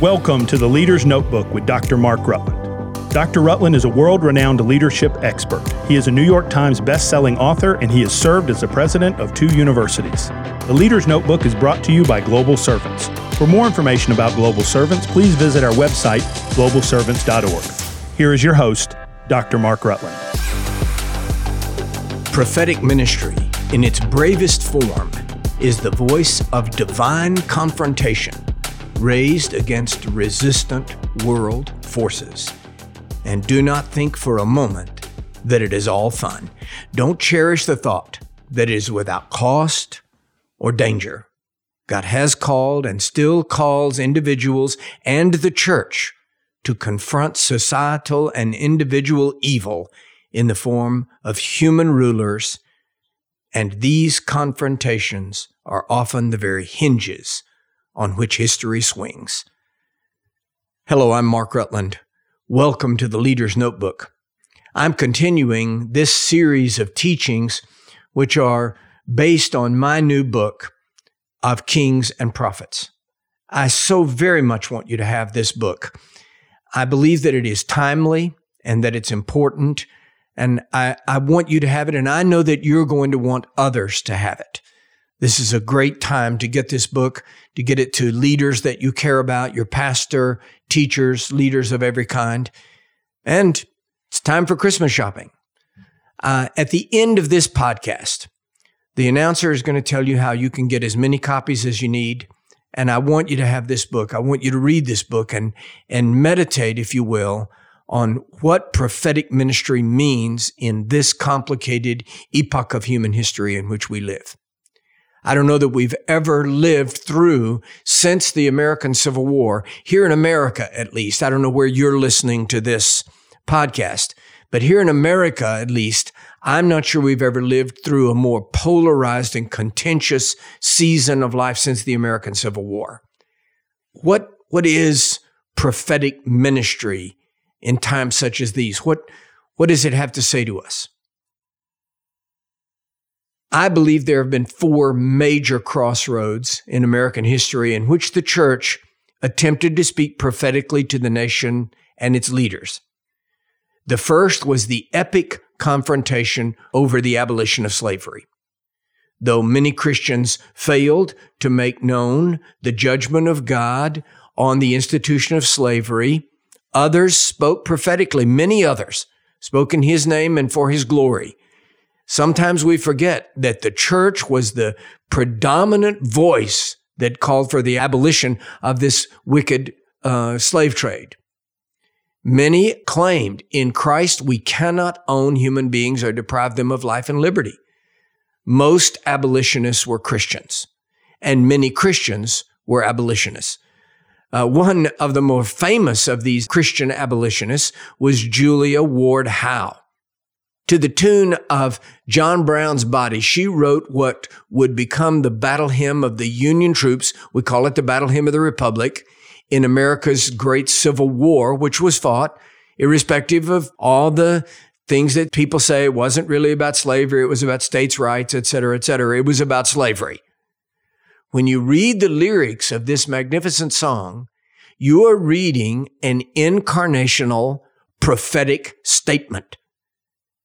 Welcome to the Leader's Notebook with Dr. Mark Rutland. Dr. Rutland is a world renowned leadership expert. He is a New York Times best-selling author and he has served as the president of two universities. The Leader's Notebook is brought to you by Global Servants. For more information about Global Servants, please visit our website, globalservants.org. Here is your host, Dr. Mark Rutland. Prophetic ministry, in its bravest form, is the voice of divine confrontation raised against resistant world forces. And do not think for a moment that it is all fun. Don't cherish the thought that it is without cost or danger. God has called and still calls individuals and the church to confront societal and individual evil in the form of human rulers, and these confrontations are often the very hinges on which history swings. Hello, I'm Mark Rutland. Welcome to the Leader's Notebook. I'm continuing this series of teachings, which are based on my new book of Kings and Prophets. I so very much want you to have this book. I believe that it is timely and that it's important, and I, I want you to have it, and I know that you're going to want others to have it. This is a great time to get this book, to get it to leaders that you care about, your pastor, teachers, leaders of every kind. And it's time for Christmas shopping. Uh, at the end of this podcast, the announcer is going to tell you how you can get as many copies as you need. And I want you to have this book. I want you to read this book and, and meditate, if you will, on what prophetic ministry means in this complicated epoch of human history in which we live. I don't know that we've ever lived through since the American Civil War, here in America at least. I don't know where you're listening to this podcast, but here in America at least, I'm not sure we've ever lived through a more polarized and contentious season of life since the American Civil War. What, what is prophetic ministry in times such as these? What, what does it have to say to us? I believe there have been four major crossroads in American history in which the church attempted to speak prophetically to the nation and its leaders. The first was the epic confrontation over the abolition of slavery. Though many Christians failed to make known the judgment of God on the institution of slavery, others spoke prophetically, many others spoke in his name and for his glory. Sometimes we forget that the church was the predominant voice that called for the abolition of this wicked uh, slave trade. Many claimed in Christ we cannot own human beings or deprive them of life and liberty. Most abolitionists were Christians, and many Christians were abolitionists. Uh, one of the more famous of these Christian abolitionists was Julia Ward Howe to the tune of John Brown's Body, she wrote what would become the battle hymn of the Union troops. We call it the battle hymn of the Republic in America's great Civil War, which was fought irrespective of all the things that people say it wasn't really about slavery. It was about states' rights, et cetera, et cetera. It was about slavery. When you read the lyrics of this magnificent song, you are reading an incarnational prophetic statement.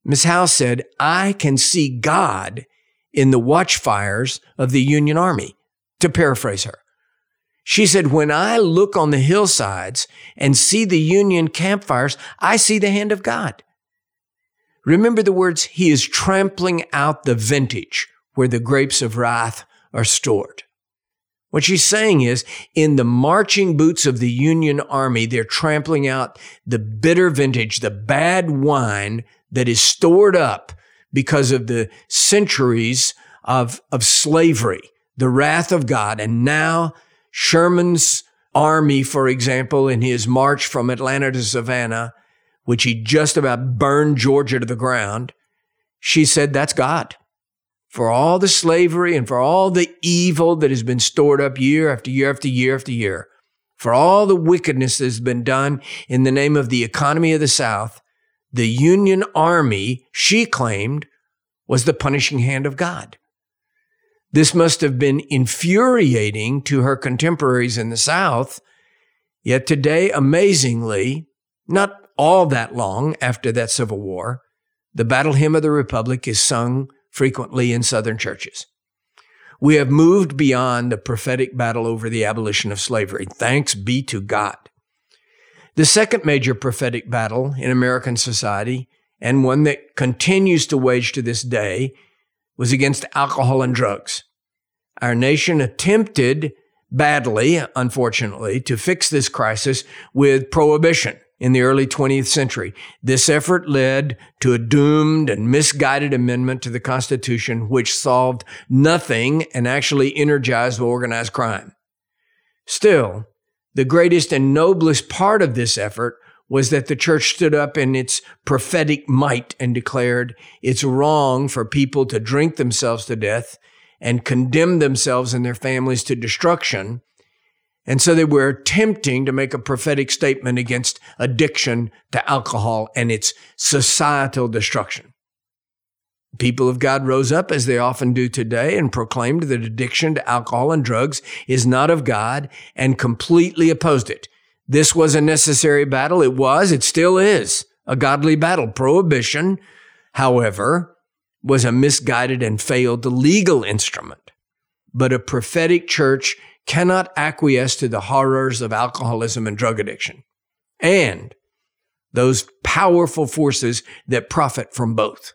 Miss Howe said, I can see God in the watchfires of the Union Army, to paraphrase her. She said, When I look on the hillsides and see the Union campfires, I see the hand of God. Remember the words, He is trampling out the vintage where the grapes of wrath are stored. What she's saying is, in the marching boots of the Union Army, they're trampling out the bitter vintage, the bad wine that is stored up because of the centuries of, of slavery, the wrath of God. And now Sherman's army, for example, in his march from Atlanta to Savannah, which he just about burned Georgia to the ground, she said, that's God. For all the slavery and for all the evil that has been stored up year after year after year after year, for all the wickedness that has been done in the name of the economy of the South, the Union Army, she claimed, was the punishing hand of God. This must have been infuriating to her contemporaries in the South Yet today, amazingly, not all that long after that Civil War, the battle hymn of the Republic is sung frequently in Southern churches. We have moved beyond the prophetic battle over the abolition of slavery. Thanks be to God. The second major prophetic battle in American society, and one that continues to wage to this day, was against alcohol and drugs. Our nation attempted badly, unfortunately, to fix this crisis with prohibition in the early 20th century. This effort led to a doomed and misguided amendment to the Constitution, which solved nothing and actually energized organized crime. Still, the greatest and noblest part of this effort was that the church stood up in its prophetic might and declared it's wrong for people to drink themselves to death and condemn themselves and their families to destruction and so they were attempting to make a prophetic statement against addiction to alcohol and its societal destruction. People of God rose up, as they often do today, and proclaimed that addiction to alcohol and drugs is not of God and completely opposed it. This was a necessary battle. It was, it still is a godly battle. Prohibition, however, was a misguided and failed legal instrument. But a prophetic church cannot acquiesce to the horrors of alcoholism and drug addiction and those powerful forces that profit from both.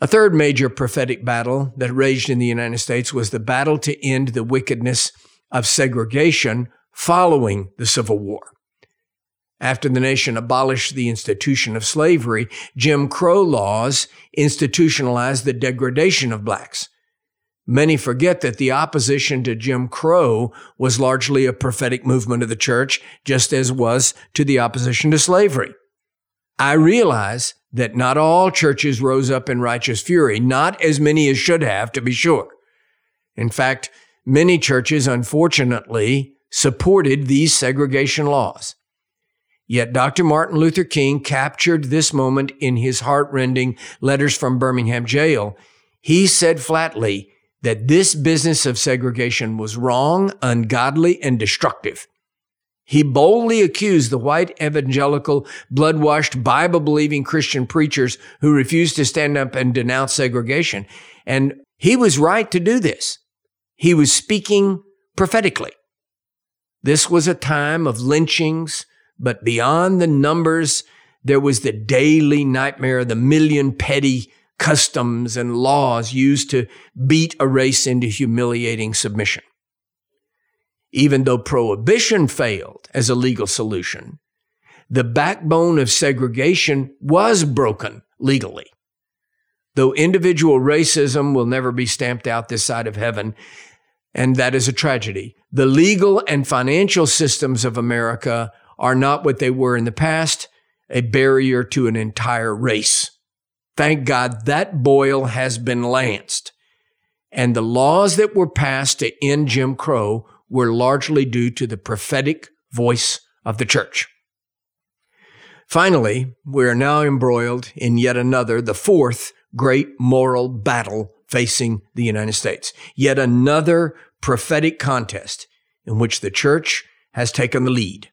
A third major prophetic battle that raged in the United States was the battle to end the wickedness of segregation following the Civil War. After the nation abolished the institution of slavery, Jim Crow laws institutionalized the degradation of blacks. Many forget that the opposition to Jim Crow was largely a prophetic movement of the church, just as was to the opposition to slavery. I realize that not all churches rose up in righteous fury, not as many as should have, to be sure. In fact, many churches, unfortunately, supported these segregation laws. Yet Dr. Martin Luther King captured this moment in his heartrending letters from Birmingham jail. He said flatly, that this business of segregation was wrong, ungodly, and destructive. He boldly accused the white evangelical, blood washed, Bible believing Christian preachers who refused to stand up and denounce segregation. And he was right to do this. He was speaking prophetically. This was a time of lynchings, but beyond the numbers, there was the daily nightmare of the million petty customs and laws used to beat a race into humiliating submission. Even though prohibition failed as a legal solution, the backbone of segregation was broken legally. Though individual racism will never be stamped out this side of heaven, and that is a tragedy, the legal and financial systems of America are not what they were in the past, a barrier to an entire race. Thank God that boil has been lanced. And the laws that were passed to end Jim Crow were largely due to the prophetic voice of the church. Finally, we are now embroiled in yet another, the fourth great moral battle facing the United States. Yet another prophetic contest in which the church has taken the lead.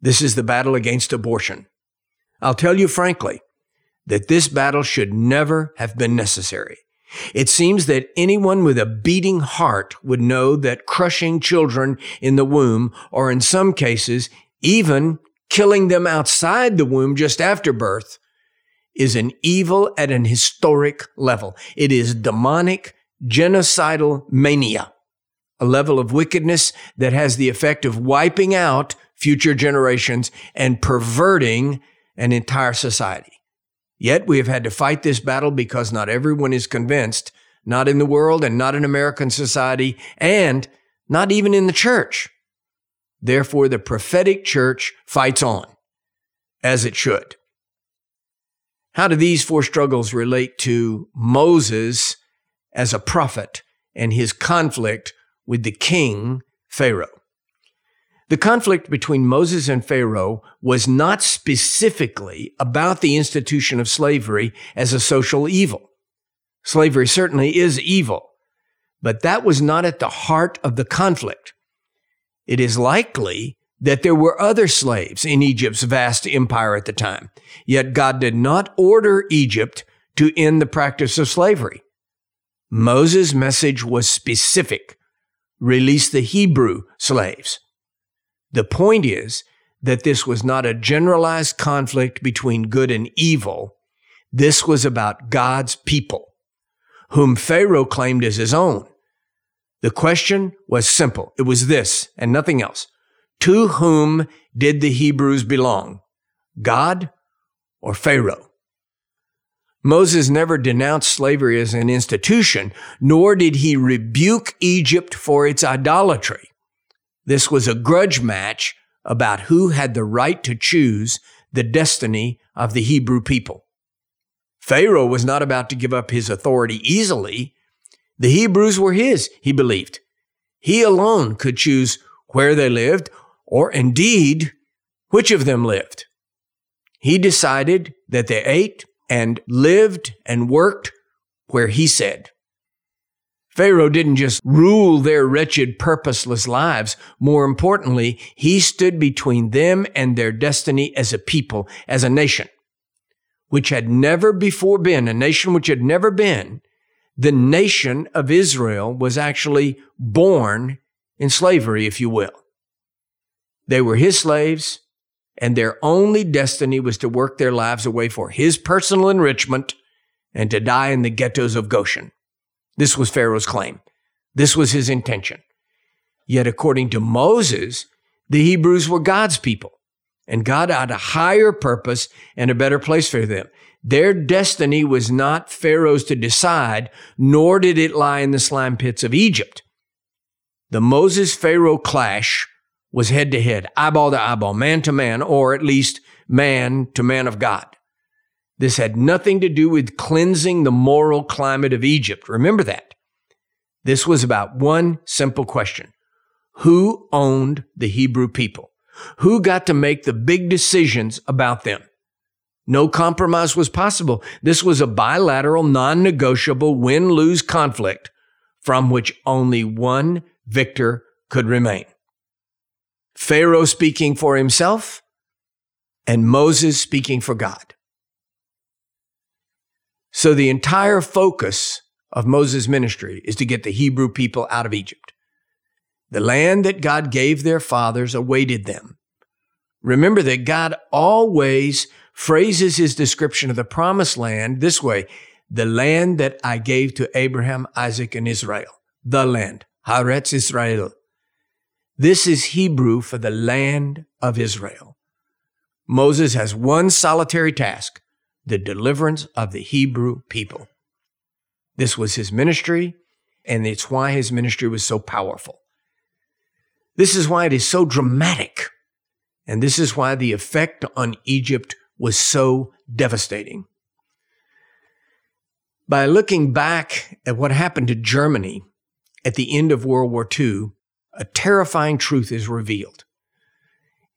This is the battle against abortion. I'll tell you frankly, that this battle should never have been necessary. It seems that anyone with a beating heart would know that crushing children in the womb, or in some cases, even killing them outside the womb just after birth, is an evil at an historic level. It is demonic, genocidal mania, a level of wickedness that has the effect of wiping out future generations and perverting an entire society. Yet we have had to fight this battle because not everyone is convinced, not in the world and not in American society, and not even in the church. Therefore, the prophetic church fights on, as it should. How do these four struggles relate to Moses as a prophet and his conflict with the king, Pharaoh? The conflict between Moses and Pharaoh was not specifically about the institution of slavery as a social evil. Slavery certainly is evil, but that was not at the heart of the conflict. it is likely that there were other slaves in Egypt's vast empire at the time. Yet God did not order Egypt to end the practice of slavery. Moses' message was specific release the Hebrew slaves. The point is that this was not a generalized conflict between good and evil. This was about God's people, whom Pharaoh claimed as his own. The question was simple. It was this and nothing else. To whom did the Hebrews belong? God or Pharaoh? Moses never denounced slavery as an institution, nor did he rebuke Egypt for its idolatry. This was a grudge match about who had the right to choose the destiny of the Hebrew people. Pharaoh was not about to give up his authority easily. The Hebrews were his, he believed. He alone could choose where they lived, or indeed, which of them lived. He decided that they ate, and lived and worked where he said. Pharaoh didn't just rule their wretched, purposeless lives. More importantly, he stood between them and their destiny as a people, as a nation, which had never before been, a nation which had never been. The nation of Israel was actually born in slavery, if you will. They were his slaves and their only destiny was to work their lives away for his personal enrichment and to die in the ghettos of Goshen. This was Pharaoh's claim. This was his intention. Yet, according to Moses, the Hebrews were God's people, and God had a higher purpose and a better place for them. Their destiny was not Pharaoh's to decide, nor did it lie in the slime pits of Egypt. The Moses Pharaoh clash was head to head, eyeball to eyeball, man to man, or at least man to man of God. This had nothing to do with cleansing the moral climate of Egypt. Remember that. This was about one simple question. Who owned the Hebrew people? Who got to make the big decisions about them? No compromise was possible. This was a bilateral, non-negotiable win-lose conflict from which only one victor could remain. Pharaoh speaking for himself and Moses speaking for God. So the entire focus of Moses' ministry is to get the Hebrew people out of Egypt. The land that God gave their fathers awaited them. Remember that God always phrases his description of the promised land this way the land that I gave to Abraham, Isaac, and Israel. The land. Haaretz Israel. This is Hebrew for the land of Israel. Moses has one solitary task the deliverance of the Hebrew people. This was his ministry, and it's why his ministry was so powerful. This is why it is so dramatic, and this is why the effect on Egypt was so devastating. By looking back at what happened to Germany at the end of World War II, a terrifying truth is revealed.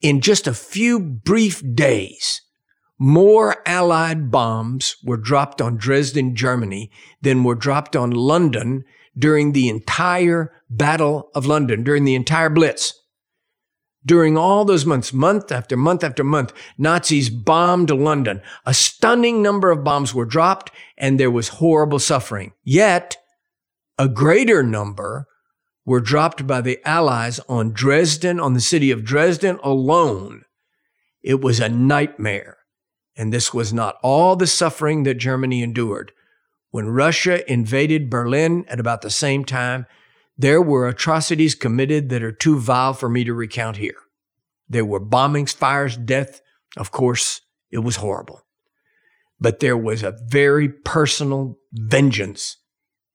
In just a few brief days, more Allied bombs were dropped on Dresden, Germany than were dropped on London during the entire Battle of London, during the entire Blitz. During all those months, month after month after month, Nazis bombed London. A stunning number of bombs were dropped and there was horrible suffering. Yet, a greater number were dropped by the Allies on Dresden, on the city of Dresden alone. It was a nightmare. And this was not all the suffering that Germany endured. When Russia invaded Berlin at about the same time, there were atrocities committed that are too vile for me to recount here. There were bombings, fires, death. Of course, it was horrible. But there was a very personal vengeance.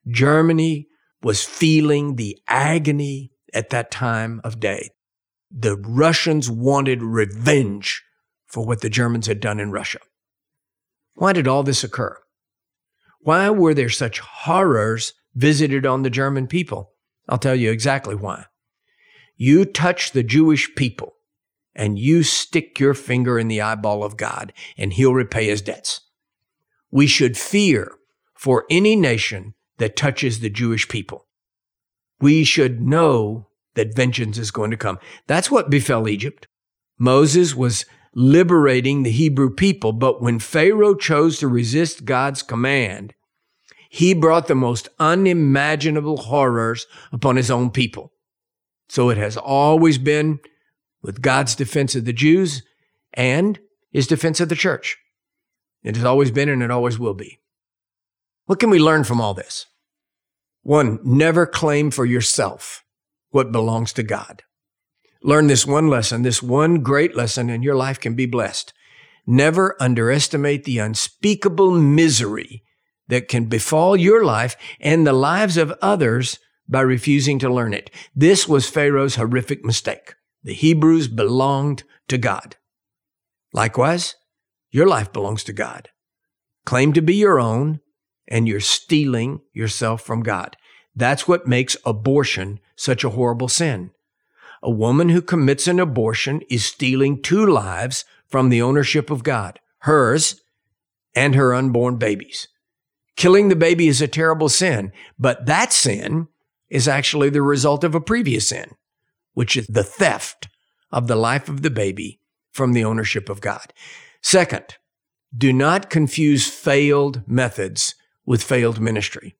Germany was feeling the agony at that time of day. The Russians wanted revenge for what the Germans had done in Russia. Why did all this occur? Why were there such horrors visited on the German people? I'll tell you exactly why. You touch the Jewish people and you stick your finger in the eyeball of God and he'll repay his debts. We should fear for any nation that touches the Jewish people. We should know that vengeance is going to come. That's what befell Egypt. Moses was liberating the Hebrew people, but when Pharaoh chose to resist God's command, he brought the most unimaginable horrors upon his own people. So it has always been with God's defense of the Jews and his defense of the church. It has always been and it always will be. What can we learn from all this? One, never claim for yourself what belongs to God. Learn this one lesson, this one great lesson, and your life can be blessed. Never underestimate the unspeakable misery that can befall your life and the lives of others by refusing to learn it. This was Pharaoh's horrific mistake. The Hebrews belonged to God. Likewise, your life belongs to God. Claim to be your own, and you're stealing yourself from God. That's what makes abortion such a horrible sin. A woman who commits an abortion is stealing two lives from the ownership of God, hers and her unborn babies. Killing the baby is a terrible sin, but that sin is actually the result of a previous sin, which is the theft of the life of the baby from the ownership of God. Second, do not confuse failed methods with failed ministry.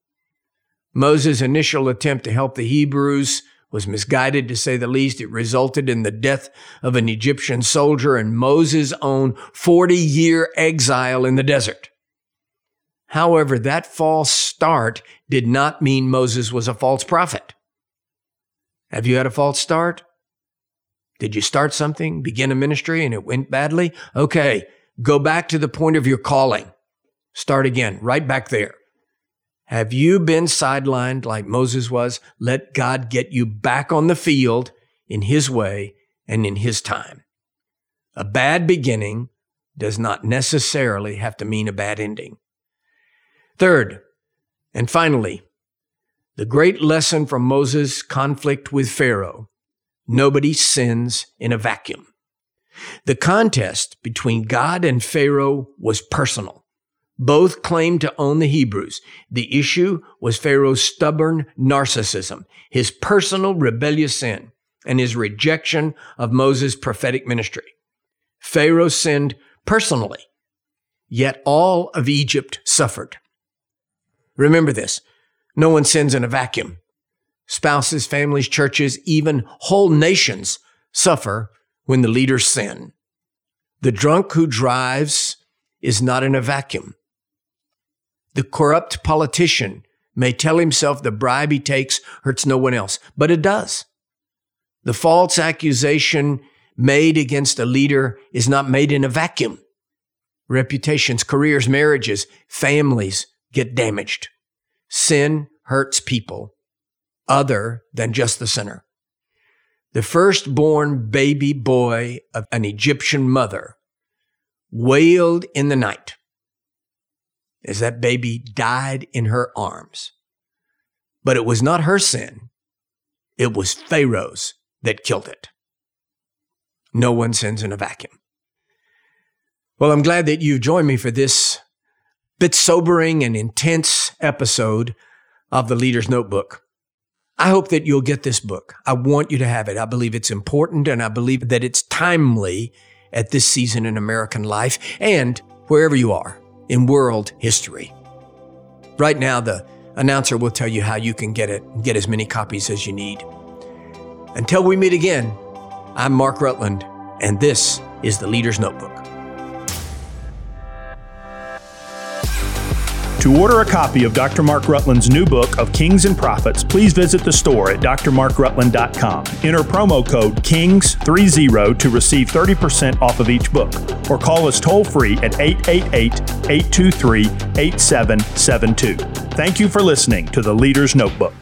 Moses' initial attempt to help the Hebrews was misguided to say the least. It resulted in the death of an Egyptian soldier and Moses' own 40 year exile in the desert. However, that false start did not mean Moses was a false prophet. Have you had a false start? Did you start something, begin a ministry, and it went badly? Okay, go back to the point of your calling. Start again, right back there. Have you been sidelined like Moses was? Let God get you back on the field in His way and in His time. A bad beginning does not necessarily have to mean a bad ending. Third, and finally, the great lesson from Moses' conflict with Pharaoh nobody sins in a vacuum. The contest between God and Pharaoh was personal. Both claimed to own the Hebrews. The issue was Pharaoh's stubborn narcissism, his personal rebellious sin, and his rejection of Moses' prophetic ministry. Pharaoh sinned personally, yet all of Egypt suffered. Remember this no one sins in a vacuum. Spouses, families, churches, even whole nations suffer when the leaders sin. The drunk who drives is not in a vacuum. The corrupt politician may tell himself the bribe he takes hurts no one else, but it does. The false accusation made against a leader is not made in a vacuum. Reputations, careers, marriages, families get damaged. Sin hurts people other than just the sinner. The firstborn baby boy of an Egyptian mother wailed in the night as that baby died in her arms. But it was not her sin. It was Pharaoh's that killed it. No one sins in a vacuum. Well, I'm glad that you've joined me for this bit sobering and intense episode of the Leader's Notebook. I hope that you'll get this book. I want you to have it. I believe it's important and I believe that it's timely at this season in American life and wherever you are in world history. Right now, the announcer will tell you how you can get it and get as many copies as you need. Until we meet again, I'm Mark Rutland, and this is the Leader's Notebook. To order a copy of Dr. Mark Rutland's new book of Kings and Prophets, please visit the store at drmarkrutland.com. Enter promo code KINGS30 to receive 30% off of each book, or call us toll free at 888 823 8772. Thank you for listening to the Leader's Notebook.